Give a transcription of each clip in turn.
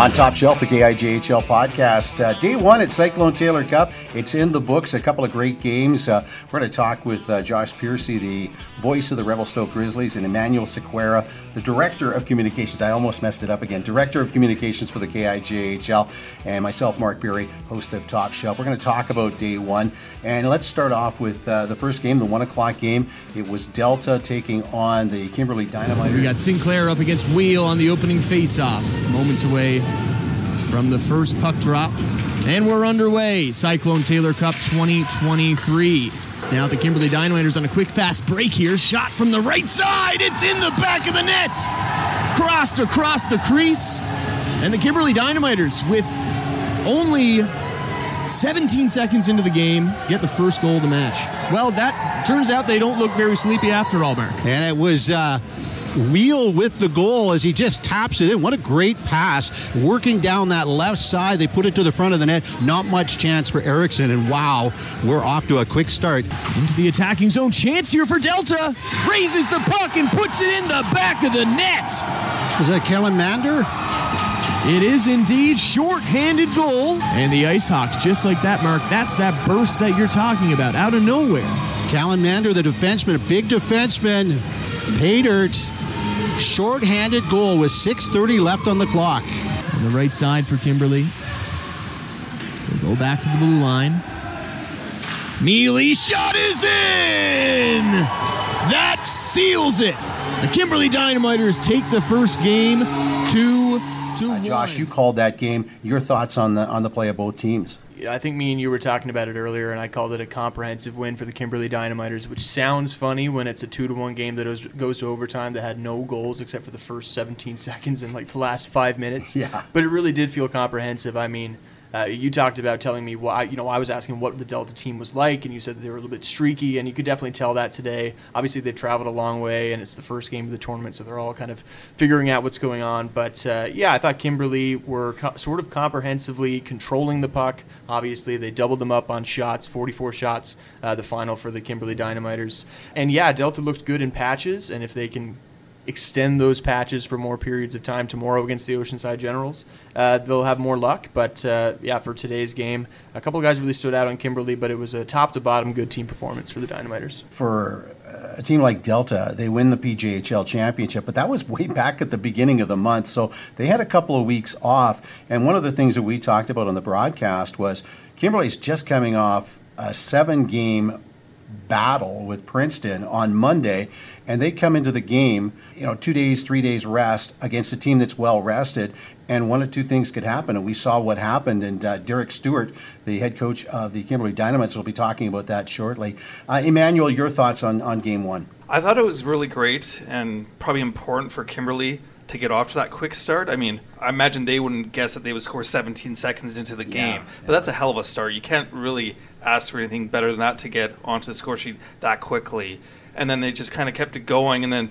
On Top Shelf, the KIJHL podcast. Uh, day one at Cyclone Taylor Cup. It's in the books. A couple of great games. Uh, we're going to talk with uh, Josh Piercey, the voice of the Revelstoke Grizzlies, and Emanuel Sequeira, the director of communications. I almost messed it up again. Director of communications for the KIJHL, and myself, Mark Berry, host of Top Shelf. We're going to talk about day one, and let's start off with uh, the first game, the one o'clock game. It was Delta taking on the Kimberley Dynamite. We got Sinclair up against Wheel on the opening face-off, moments away from the first puck drop. And we're underway. Cyclone Taylor Cup 2023. Now the Kimberley Dynamiters on a quick fast break here. Shot from the right side. It's in the back of the net. Crossed across the crease. And the Kimberley Dynamiters with only 17 seconds into the game get the first goal of the match. Well, that turns out they don't look very sleepy after all, Mark. And it was uh, Wheel with the goal as he just taps it in. What a great pass. Working down that left side, they put it to the front of the net. Not much chance for Erickson. And wow, we're off to a quick start. Into the attacking zone. Chance here for Delta. Raises the puck and puts it in the back of the net. Is that Kellen Mander? It is indeed short-handed goal. And the Ice Hawks, just like that, Mark, that's that burst that you're talking about, out of nowhere. Callan Mander, the defenseman, a big defenseman, paid dirt. Short-handed goal with 6.30 left on the clock. On the right side for Kimberley. They'll go back to the blue line. Mealy shot is in! That seals it! The Kimberley Dynamiters take the first game two to uh, Josh, you called that game. Your thoughts on the on the play of both teams? I think me and you were talking about it earlier, and I called it a comprehensive win for the Kimberley Dynamiters, which sounds funny when it's a two to one game that goes to overtime that had no goals except for the first 17 seconds and like the last five minutes. Yeah. But it really did feel comprehensive. I mean, uh, you talked about telling me why, you know, I was asking what the Delta team was like, and you said they were a little bit streaky, and you could definitely tell that today. Obviously, they've traveled a long way, and it's the first game of the tournament, so they're all kind of figuring out what's going on. But uh, yeah, I thought Kimberley were co- sort of comprehensively controlling the puck. Obviously, they doubled them up on shots, 44 shots, uh, the final for the Kimberley Dynamiters. And yeah, Delta looked good in patches, and if they can extend those patches for more periods of time tomorrow against the Oceanside Generals, uh, they'll have more luck. But uh, yeah, for today's game, a couple of guys really stood out on Kimberley, but it was a top to bottom good team performance for the Dynamiters. For a team like Delta, they win the PJHL championship, but that was way back at the beginning of the month. So they had a couple of weeks off. And one of the things that we talked about on the broadcast was Kimberley's just coming off a seven game battle with Princeton on Monday, and they come into the game, you know, two days, three days rest against a team that's well rested, and one of two things could happen. And we saw what happened. And uh, Derek Stuart, the head coach of the Kimberley Dynamites, will be talking about that shortly. Uh, Emanuel, your thoughts on, on game one? I thought it was really great and probably important for Kimberley to get off to that quick start. I mean, I imagine they wouldn't guess that they would score 17 seconds into the game, yeah, but that's a hell of a start. You can't really ask for anything better than that to get onto the score sheet that quickly. And then they just kind of kept it going, and then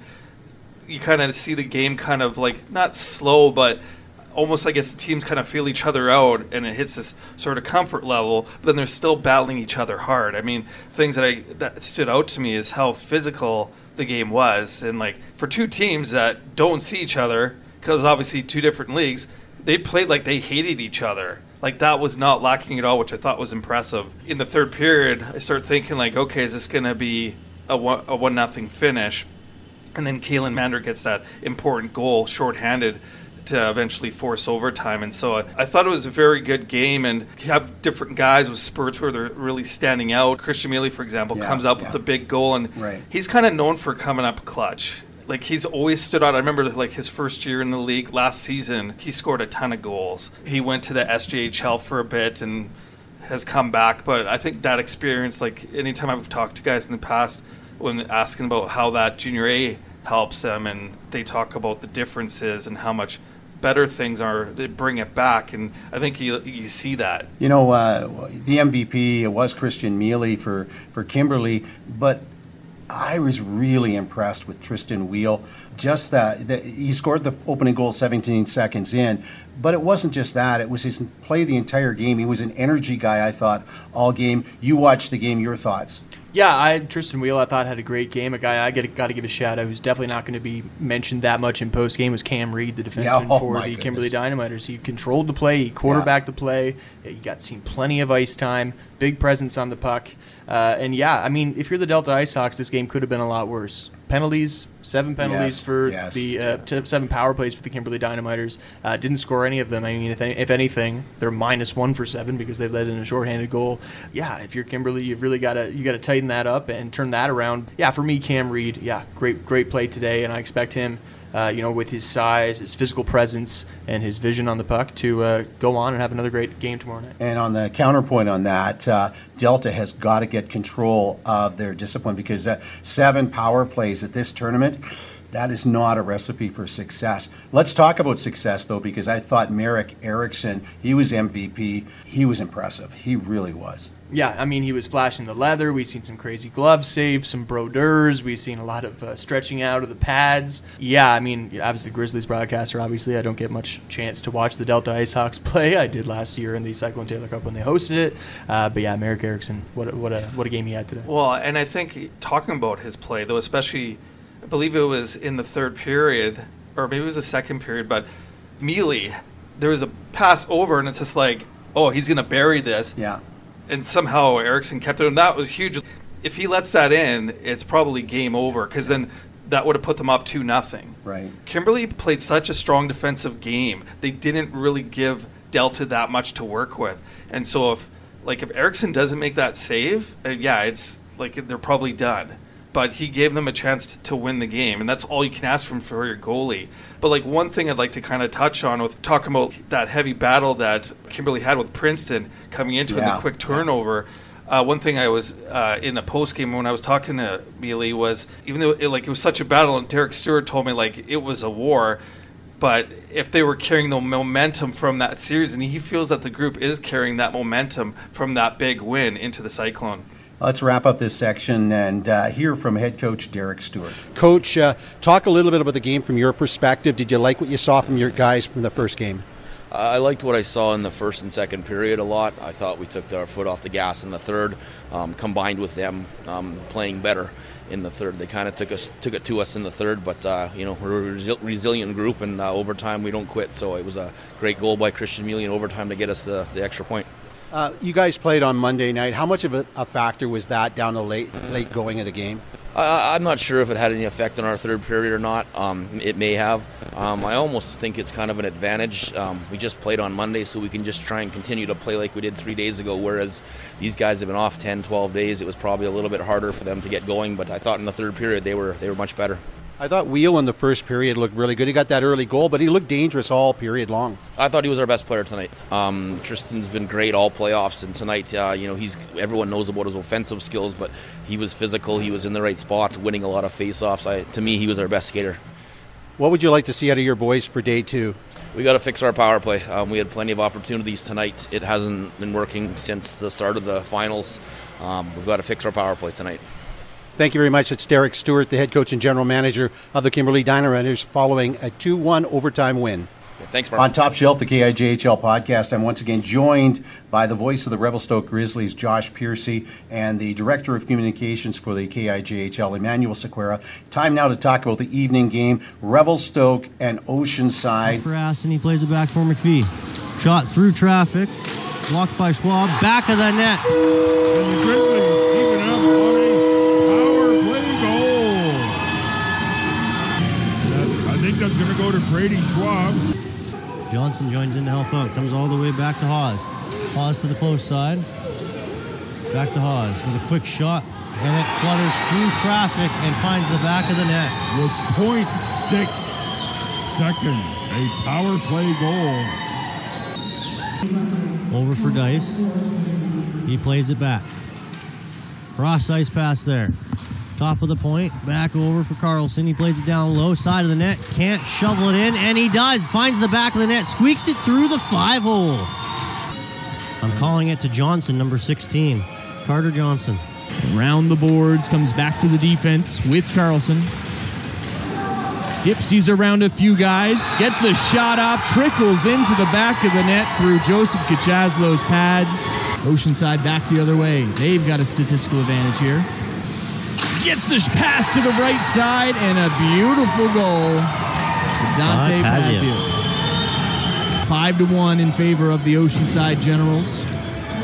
you kind of see the game kind of like not slow, but almost I guess the teams kind of feel each other out and it hits this sort of comfort level, but then they're still battling each other hard. I mean, things that I that stood out to me is how physical the game was, and like for two teams that don't see each other because obviously two different leagues, they played like they hated each other. Like that was not lacking at all, which I thought was impressive. In the third period, I start thinking like, okay, is this going to be a one, a one nothing finish? And then Kalen Mander gets that important goal shorthanded to eventually force overtime. And so I, I, thought it was a very good game. And you have different guys with spurts where they're really standing out. Christian Mealy, for example, yeah, comes up yeah. with a big goal, and right. he's kind of known for coming up clutch. Like he's always stood out. I remember like his first year in the league last season, he scored a ton of goals. He went to the SJHL for a bit and has come back. But I think that experience, like anytime I've talked to guys in the past, when asking about how that junior A helps them, and they talk about the differences and how much better things are, they bring it back, and I think you you see that. You know, uh, the MVP was Christian Mealy for for kimberley but I was really impressed with Tristan Wheel. Just that, that, he scored the opening goal 17 seconds in, but it wasn't just that. It was his play the entire game. He was an energy guy. I thought all game. You watched the game. Your thoughts? Yeah, I Tristan Wheel I thought had a great game. A guy I got to give a shout out who's definitely not going to be mentioned that much in post game was Cam Reed, the defenseman oh for the goodness. Kimberley Dynamiters. He controlled the play, he quarterbacked the play. He got seen plenty of ice time, big presence on the puck. Uh, and yeah, I mean, if you're the Delta Ice Hawks, this game could have been a lot worse. Penalties, seven penalties Yes, for yes. the uh, t- seven power plays for the Kimberley Dynamiters. Uh, didn't score any of them. I mean, if, any, if anything, they're minus one for seven because they led in a shorthanded goal. Yeah, if you're Kimberley, you've really got to you got to tighten that up and turn that around. Yeah, for me, Cam Reed, yeah, great great play today, and I expect him. Uh, you know, with his size, his physical presence, and his vision on the puck, to uh, go on and have another great game tomorrow night. And on the counterpoint on that, uh, Delta has got to get control of their discipline because uh, seven power plays at this tournament, that is not a recipe for success. Let's talk about success, though, because I thought Merrick Erickson, he was MVP. He was impressive. He really was. Yeah, I mean, he was flashing the leather. We've seen some crazy glove saves, some brodeurs. We've seen a lot of uh, stretching out of the pads. Yeah, I mean, I was the Grizzlies broadcaster. Obviously, I don't get much chance to watch the Delta Ice Hawks play. I did last year in the Cyclone Taylor Cup when they hosted it. Uh, but yeah, Merrick Erickson, what a, what a what a game he had today. Well, and I think talking about his play, though, especially, I believe it was in the third period, or maybe it was the second period, but Mealy, there was a pass over, and it's just like, oh, he's going to bury this. Yeah. And somehow Erickson kept it, and that was huge. If he lets that in, it's probably game over, because then that would have put them up 2 nothing. Right. Kimberley played such a strong defensive game. They didn't really give Delta that much to work with. And so if like if Erickson doesn't make that save, uh, yeah, it's like they're probably done. But he gave them a chance to win the game, and that's all you can ask from for your goalie. But like one thing I'd like to kind of touch on with talking about that heavy battle that Kimberley had with Princeton coming into it, and the quick turnover. Uh, one thing I was uh, in a post game when I was talking to Mealy was even though it, like it was such a battle, and Derek Stuart told me like it was a war, but if they were carrying the momentum from that series, and he feels that the group is carrying that momentum from that big win into the Cyclone. Let's wrap up this section and uh, hear from head coach Derek Stuart. Coach, uh, talk a little bit about the game from your perspective. Did you like what you saw from your guys from the first game? I liked what I saw in the first and second period a lot. I thought we took our foot off the gas in the third, um, combined with them um, playing better in the third. They kind of took us took it to us in the third, but uh, you know we're a resi- resilient group, and uh, overtime we don't quit. So it was a great goal by Christian Mealy in overtime to get us the, the extra point. Uh, you guys played on Monday night. How much of a, a factor was that down the late late going of the game? I'm not sure if it had any effect on our third period or not. Um, it may have. Um, I almost think it's kind of an advantage. Um, we just played on Monday, so we can just try and continue to play like we did three days ago. Whereas these guys have been off 10, 12 days, it was probably a little bit harder for them to get going. But I thought in the third period they were they were much better. I thought Wheel in the first period looked really good. He got that early goal, but he looked dangerous all period long. I thought he was our best player tonight. Um, Tristan's been great all playoffs, and tonight, uh, you know, he's everyone knows about his offensive skills, but he was physical. He was in the right spots, winning a lot of faceoffs. I, to me, he was our best skater. What would you like to see out of your boys for day two? We got to fix our power play. Um, we had plenty of opportunities tonight. It hasn't been working since the start of the finals. Um, we've got to fix our power play tonight. Thank you very much. It's Derek Stuart, the head coach and general manager of the Kimberley Dynamiters, following a 2 1 overtime win. Thanks, Mark. On Top Shelf, the KIJHL podcast, I'm once again joined by the voice of the Revelstoke Grizzlies, Josh Piercey, and the director of communications for the KIJHL, Emanuel Sequeira. Time now to talk about the evening game, Revelstoke and Oceanside. for Ass, and he plays it back for McPhee. Shot through traffic, blocked by Schwab, back of the net. To Brady Schwab. Johnson joins in to help out, comes all the way back to Hawes. Hawes to the close side, back to Hawes with a quick shot, and it flutters through traffic and finds the back of the net. with 0.6 seconds. A power play goal. Over for Dice. He plays it back. Cross ice pass there. Top of the point, back over for Carlson. He plays it down low, side of the net. Can't shovel it in, and he does. Finds the back of the net, squeaks it through the five hole. I'm calling it to Johnson, number 16. Carter Johnson. Around the boards, comes back to the defense with Carlson. Dipsies around a few guys, gets the shot off, trickles into the back of the net through Joseph Kachazlo's pads. Oceanside back the other way. They've got a statistical advantage here. Gets this pass to the right side and a beautiful goal. Dante Don Pazio. Pazio. Five to one in favor of the Oceanside Generals.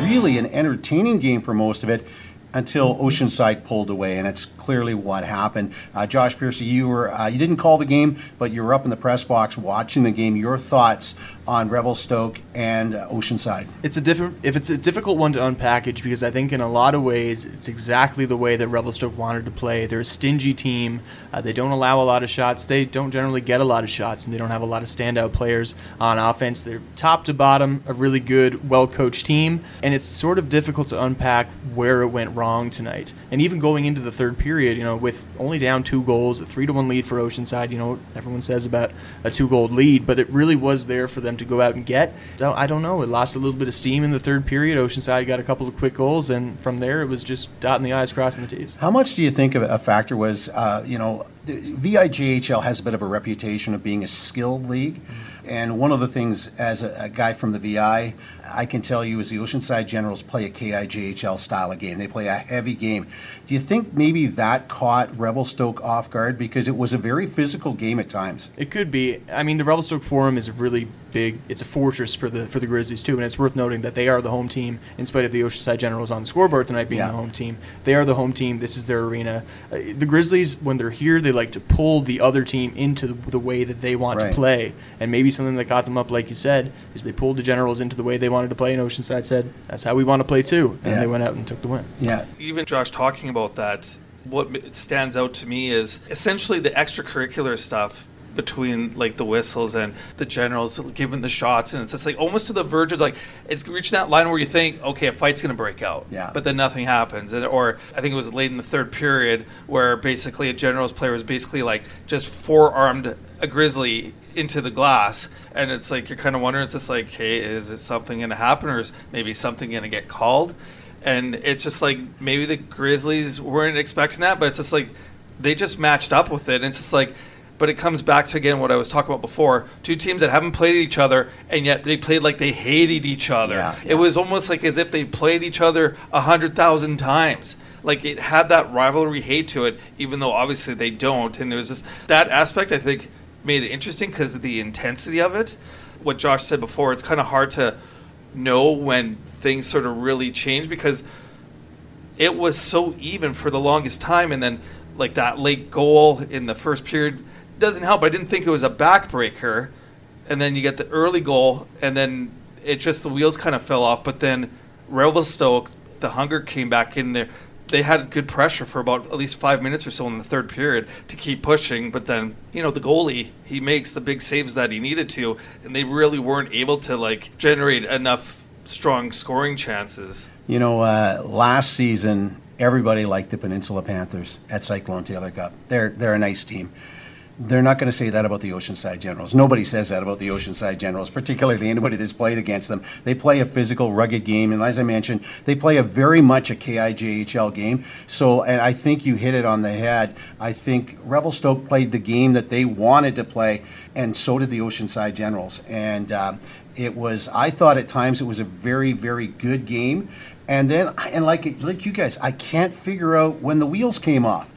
really an entertaining game for most of it until Oceanside pulled away, and that's clearly what happened. Uh, Josh Piercey, you were uh, you didn't call the game, but you were up in the press box watching the game. Your thoughts on Revelstoke and Oceanside? It's a different if it's a difficult one to unpackage because I think in a lot of ways it's exactly the way that Revelstoke wanted to play. They're a stingy team. Uh, they don't allow a lot of shots. They don't generally get a lot of shots, and they don't have a lot of standout players on offense. They're top to bottom a really good, well coached team, and it's sort of difficult to unpack where it went wrong tonight. And even going into the third period, you know, with only down two goals, a three to one lead for Oceanside. You know, everyone says about a two goal lead, but it really was there for them to go out and get. So I don't know. It lost a little bit of steam in the third period. Oceanside got a couple of quick goals, and from there it was just dotting the i's, crossing the t's. How much do you think of a factor was, uh, you know, the VIJHL has a bit of a reputation of being a skilled league. And one of the things, as a, a guy from the VI, I can tell you is the Oceanside Generals play a KIJHL style of game. They play a heavy game. Do you think maybe that caught Revelstoke off guard? Because it was a very physical game at times. It could be. I mean, the Revelstoke Forum is a really big. It's a fortress for the for the Grizzlies too, and it's worth noting that they are the home team. In spite of the Oceanside Generals on the scoreboard tonight being Yeah. the home team, they are the home team. This is their arena. Uh, the Grizzlies, when they're here, they like to pull the other team into the, the way that they want Right. to play. And maybe something that got them up, like you said, is they pulled the Generals into the way they wanted to play. And Oceanside said, "That's how we want to play too," and Yeah. they went out and took the win. Yeah. even Josh talking about that, what m- stands out to me is essentially the extracurricular stuff between like the whistles and the generals giving the shots, and it's just like almost to the verge of like it's reaching that line where you think, okay, a fight's gonna break out, Yeah. but then nothing happens, and, or I think it was late in the third period where basically a generals player was basically like just forearmed a grizzly into the glass and it's like you're kind of wondering it's just like hey is it something going to happen or is maybe something going to get called and it's just like maybe the Grizzlies weren't expecting that, but it's just like they just matched up with it. And it's just like, but it comes back to again what I was talking about before: two teams that haven't played each other, and yet they played like they hated each other. Yeah, It was almost like as if they played each other a hundred thousand times. Like it had that rivalry hate to it, even though obviously they don't. And it was just that aspect I think made it interesting because of the intensity of it. What Josh said before, it's kind of hard to know when things sort of really change because it was so even for the longest time and then like that late goal in the first period doesn't help i didn't think it was a backbreaker and then you get the early goal and then it just the wheels kind of fell off but then revelstoke the hunger came back in there they had good pressure for about at least five minutes or so in the third period to keep pushing but then you know the goalie he makes the big saves that he needed to and they really weren't able to like generate enough strong scoring chances You know, uh, last season, everybody liked the Peninsula Panthers at Cyclone Taylor Cup. They're, they're a nice team. They're not going to say that about the Oceanside Generals. Nobody says that about the Oceanside Generals, particularly anybody that's played against them. They play a physical, rugged game, and as I mentioned, they play a very much a KIJHL game. So, and I think you hit it on the head. I think Revelstoke played the game that they wanted to play, and so did the Oceanside Generals. And um, it was, I thought at times it was a very, very good game. And then, and like like you guys, I can't figure out when the wheels came off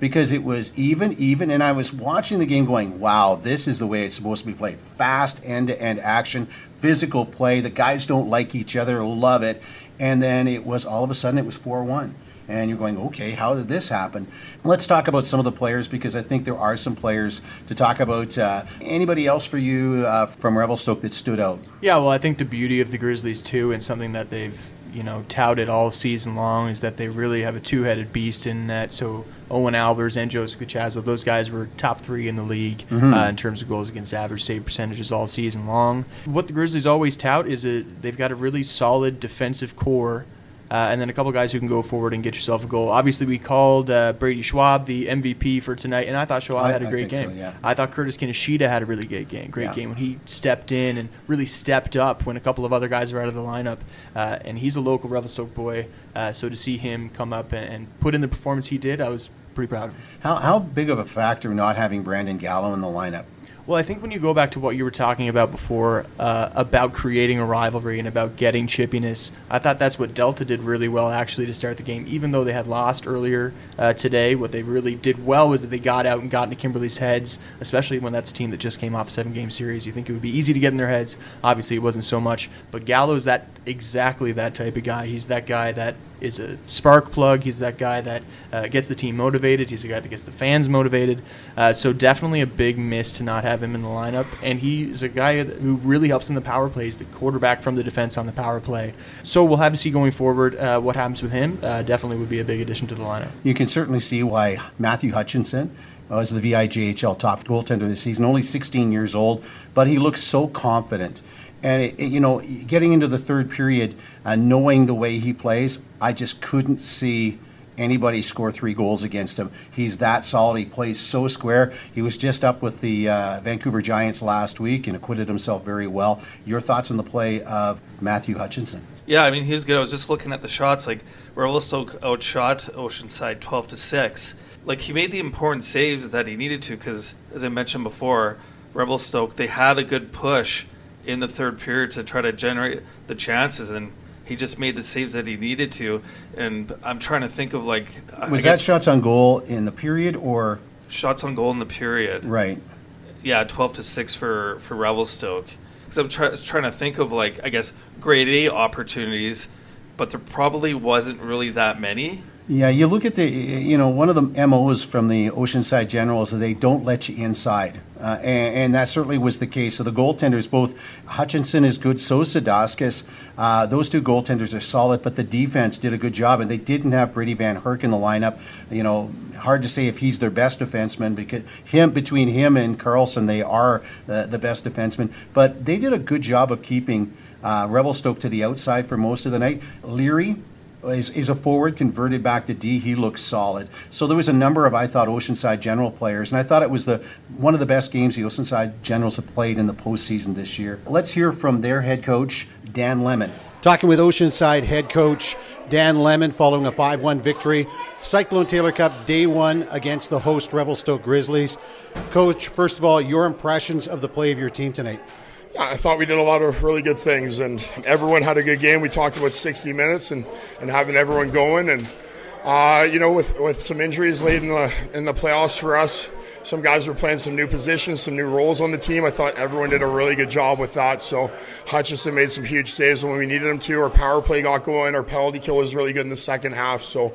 because it was even, even, and I was watching the game going, wow, this is the way it's supposed to be played. Fast, end to end action, physical play. The guys don't like each other, love it. And then it was all of a sudden it was 4 1. And you're going, okay, how did this happen? Let's talk about some of the players because I think there are some players to talk about. Uh, anybody else for you uh, from Revelstoke that stood out? Yeah, well, I think the beauty of the Grizzlies too, and something that they've you know touted all season long, is that they really have a two-headed beast in that. So Owen Albers and Joseph Cachazo, those guys were top three in the league uh, in terms of goals against average, save percentages all season long. What the Grizzlies always tout is that they've got a really solid defensive core. Uh, and then a couple guys who can go forward and get yourself a goal. Obviously, we called uh, Brady Schwab the MVP for tonight, and I thought Schwab I- had a great think so, game. yeah. I thought Curtis Kinoshita had a really great game. Great Yeah. game when he stepped in and really stepped up when a couple of other guys were out of the lineup. Uh, and he's a local Revelstoke boy, uh, so to see him come up and, and put in the performance he did, I was pretty proud of him. How, how big of a factor not having Brandon Gallo in the lineup? Well, I think when you go back to what you were talking about before uh, about creating a rivalry and about getting chippiness, I thought that's what Delta did really well actually to start the game. Even though they had lost earlier uh, today, what they really did well was that they got out and got into Kimberley's heads, especially when that's a team that just came off a seven game series. You think it would be easy to get in their heads. Obviously, it wasn't so much. But Gallo's that exactly that type of guy. He's that guy that is a spark plug. He's that guy that uh, gets the team motivated. He's the guy that gets the fans motivated. Uh, so definitely a big miss to not have him in the lineup. And he's a guy who really helps in the power plays, the quarterback from the defense on the power play. So we'll have to see going forward uh, what happens with him. Uh, definitely would be a big addition to the lineup. You can certainly see why Matthew Hutchinson was the VIJHL top goaltender this season, only 16 years old, but he looks so confident. And it, it, you know, getting into the third period, uh, knowing the way he plays, I just couldn't see anybody score three goals against him. He's that solid. He plays so square. He was just up with the uh, Vancouver Giants last week and acquitted himself very well. Your thoughts on the play of Matthew Hutchinson? Yeah, I mean he's good. I was just looking at the shots. Like Revelstoke outshot Oceanside twelve to six. Like he made the important saves that he needed to because, as I mentioned before, Revelstoke they had a good push in the third period to try to generate the chances and he just made the saves that he needed to. And i'm trying to think of like was that shots on goal in the period or? Shots on goal in the period. Right. Yeah 12 to 6 for for revelstoke. Because i'm try, trying to think of like i guess grade a opportunities but there probably wasn't really that many yeah, you look at the, you know, one of the MOs from the Oceanside Generals they don't let you inside. Uh, and, and, that certainly was the case. So the goaltenders, both Hutchinson is good, so is. Uh, those two goaltenders are solid, but the defense did a good job, and they didn't have Brady Van Herk in the lineup. You know, hard to say if he's their best defenseman because him between him and Carlson, they are uh, the best defenseman. But they did a good job of keeping uh, Revelstoke to the outside for most of the night. Leary is, is a forward converted back to D. He looks solid. So there was a number of I thought Oceanside General players, and I thought it was the one of the best games the Oceanside Generals have played in the postseason this year. Let's hear from their head coach Dan Lemmon. Talking with Oceanside head coach Dan Lemmon following a 5 1 victory. Cyclone Taylor Cup day one against the host Revelstoke Grizzlies. Coach, first of all, your impressions of the play of your team tonight. I thought we did a lot of really good things, and everyone had a good game. We talked about 60 minutes and, and having everyone going, and uh, you know, with, with some injuries late in the in the playoffs for us, some guys were playing some new positions, some new roles on the team. I thought everyone did a really good job with that. So Hutchinson made some huge saves when we needed him to. Our power play got going. Our penalty kill was really good in the second half. So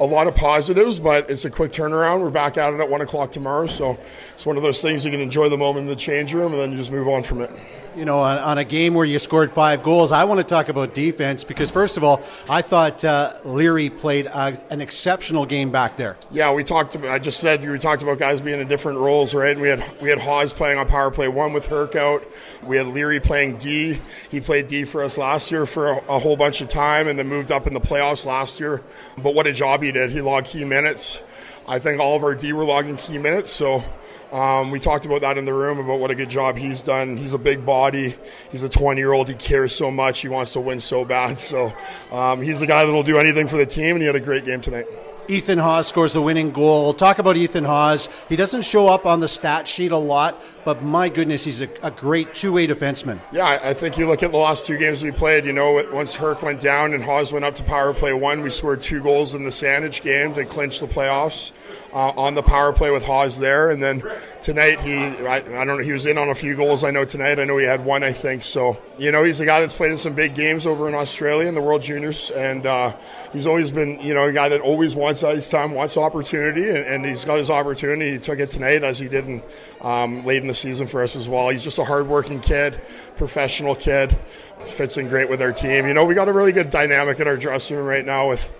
a lot of positives, but it's a quick turnaround. We're back at it at one o'clock tomorrow, so it's one of those things you can enjoy the moment in the change room, and then you just move on from it you know, on, on, a game where you scored five goals, I want to talk about defense because, first of all, I thought uh, Leary played a, an exceptional game back there. Yeah, we talked. About, I just said we talked about guys being in different roles, right? And we had we had Hawes playing on power play one with Herc out. We had Leary playing D. He played D for us last year for a, a whole bunch of time, and then moved up in the playoffs last year. But what a job he did! He logged key minutes. I think all of our D were logging key minutes, so um, we talked about that in the room about what a good job he's done. He's a big body. He's a 20 year old. He cares so much. He wants to win so bad. So um, he's the guy that will do anything for the team, and he had a great game tonight. Ethan Hawes scores the winning goal. Talk about Ethan Hawes. He doesn't show up on the stat sheet a lot, but my goodness, he's a, a great two way defenseman. Yeah, I think you look at the last two games we played, you know, once Herc went down and Hawes went up to power play one, we scored two goals in the Saanich game to clinch the playoffs uh, on the power play with Hawes there. And then tonight, he, I, I, don't know, he was in on a few goals, I know, tonight. I know he had one, I think. So, you know, he's a guy that's played in some big games over in Australia in the World Juniors. And uh, he's always been, you know, a guy that always wants ice time, wants opportunity. And, and he's got his opportunity. He took it tonight, as he did in, um, late in the season for us as well. He's just a hardworking kid, professional kid. Fits in great with our team. You know, we got a really good dynamic in our dressing room right now with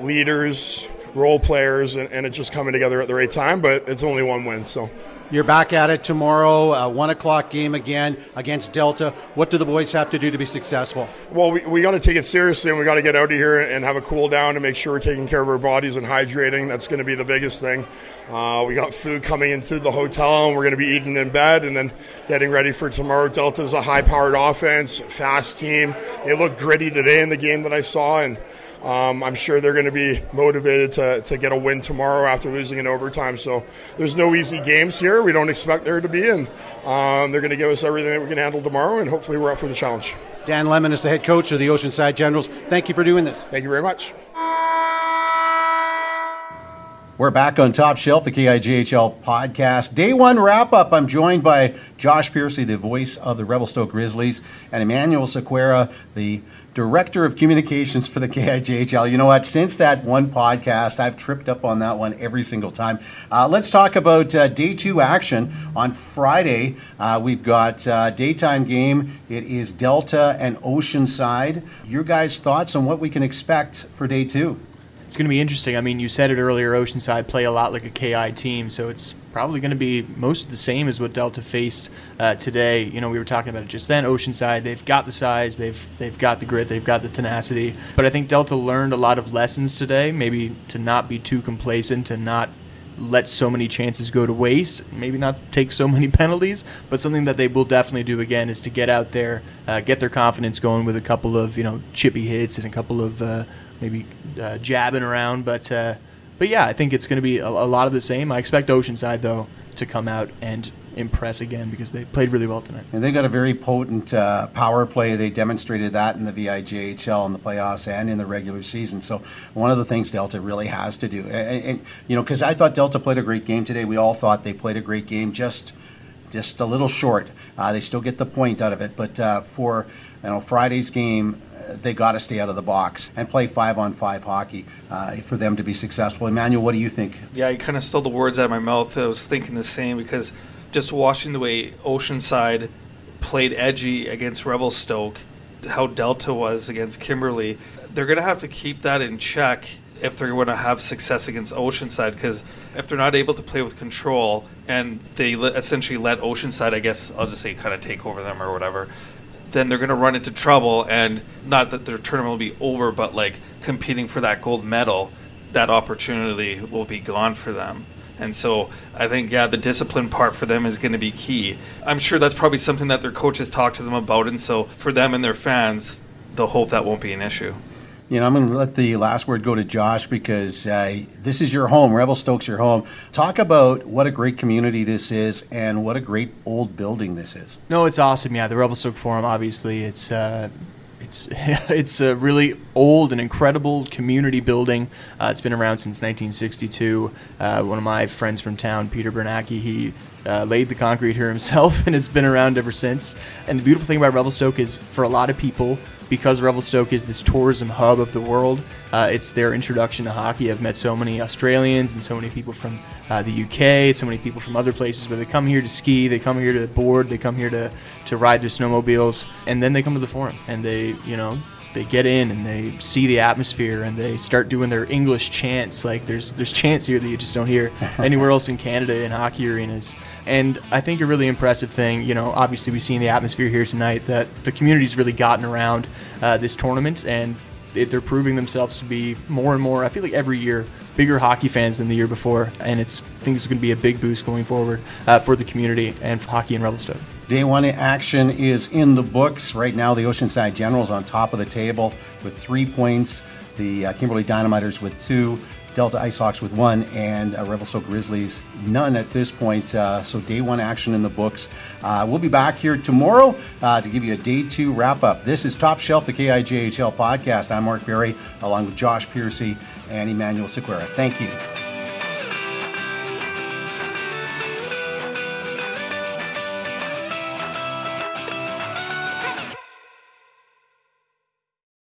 leaders, role players, and, and it's just coming together at the right time. But it's only one win, so. You're back at it tomorrow, a one o'clock game again against Delta. What do the boys have to do to be successful? Well, we, we got to take it seriously and we got to get out of here and have a cool down to make sure we're taking care of our bodies and hydrating. That's going to be the biggest thing. Uh, we got food coming into the hotel and we're going to be eating in bed and then getting ready for tomorrow. Delta's a high powered offense, fast team. They look gritty today in the game that I saw and um, I'm sure they're going to be motivated to, to get a win tomorrow after losing in overtime. So there's no easy games here. We don't expect there to be, and um, they're going to give us everything that we can handle tomorrow, and hopefully we're up for the challenge. Dan Lemmon is the head coach of the Oceanside Generals. Thank you for doing this. Thank you very much. We're back on Top Shelf, the KIJHL podcast. Day one wrap up. I'm joined by Josh Piercey, the voice of the Revelstoke Grizzlies, and Emanuel Sequeira, the director of communications for the KIJHL. You know what? Since that one podcast, I've tripped up on that one every single time. Uh, let's talk about uh, day two action on Friday. Uh, we've got uh, daytime game. It is Delta and Oceanside. Your guys' thoughts on what we can expect for day two? It's going to be interesting. I mean, you said it earlier. Oceanside play a lot like a KI team, so it's probably going to be most of the same as what Delta faced uh, today. You know, we were talking about it just then. Oceanside, they've got the size, they've they've got the grit, they've got the tenacity. But I think Delta learned a lot of lessons today. Maybe to not be too complacent, to not let so many chances go to waste. Maybe not take so many penalties, but something that they will definitely do again is to get out there, uh, get their confidence going with a couple of you know chippy hits and a couple of uh, maybe uh, jabbing around. But uh, but yeah, I think it's going to be a, a, lot of the same. I expect Oceanside though to come out and impress again because they played really well tonight. And they got a very potent uh, power play. They demonstrated that in the VIJHL in the playoffs and in the regular season. So one of the things Delta really has to do, and, and you know, because I thought Delta played a great game today. We all thought they played a great game, just just a little short. Uh, they still get the point out of it, but uh, for you know Friday's game, they got to stay out of the box and play five on five hockey uh, for them to be successful. Emanuel, what do you think? Yeah, you kind of stole the words out of my mouth. I was thinking the same because just watching the way Oceanside played edgy against Revelstoke, how Delta was against Kimberley, they're going to have to keep that in check if they're going to have success against Oceanside because if they're not able to play with control and they essentially let Oceanside, I guess I'll just say, kind of take over them or whatever, then they're going to run into trouble. And not that their tournament will be over, but like competing for that gold medal, that opportunity will be gone for them. And so I think, yeah, the discipline part for them is going to be key. I'm sure that's probably something that their coaches talk to them about. And so for them and their fans, they'll hope that won't be an issue. You know, I'm going to let the last word go to Josh because uh, this is your home. Revelstoke's your home. Talk about what a great community this is and what a great old building this is. No, it's awesome. Yeah, the Revelstoke Forum, obviously, it's. Uh, it's it's a really old and incredible community building. Uh, it's been around since 1962. Uh, one of my friends from town, Peter Bernacki, he uh, laid the concrete here himself, and it's been around ever since. And the beautiful thing about Revelstoke is, for a lot of people, because Revelstoke is this tourism hub of the world, uh, it's their introduction to hockey. I've met so many Australians and so many people from uh, the UK, so many people from other places where they come here to ski, they come here to board, they come here to, to ride their snowmobiles, and then they come to the forum and they, you know, they get in and they see the atmosphere and they start doing their English chants. Like there's there's chants here that you just don't hear anywhere else in Canada in hockey arenas. And I think a really impressive thing, you know, obviously we've seen the atmosphere here tonight that the community's really gotten around uh, this tournament and it, they're proving themselves to be more and more. I feel like every year bigger hockey fans than the year before, and it's I think it's going to be a big boost going forward uh, for the community and for hockey in Revelstoke. Day one action is in the books. Right now, the Oceanside Generals on top of the table with three points. The uh, Kimberley Dynamiters with two. Delta Icehawks with one, and uh, Revelstoke Grizzlies none at this point. Uh, so day one action in the books. Uh, we'll be back here tomorrow uh, to give you a day two wrap up. This is Top Shelf, the KIJHL podcast. I'm Mark Berry, along with Josh Piercey and Emanuel Sequeira. Thank you.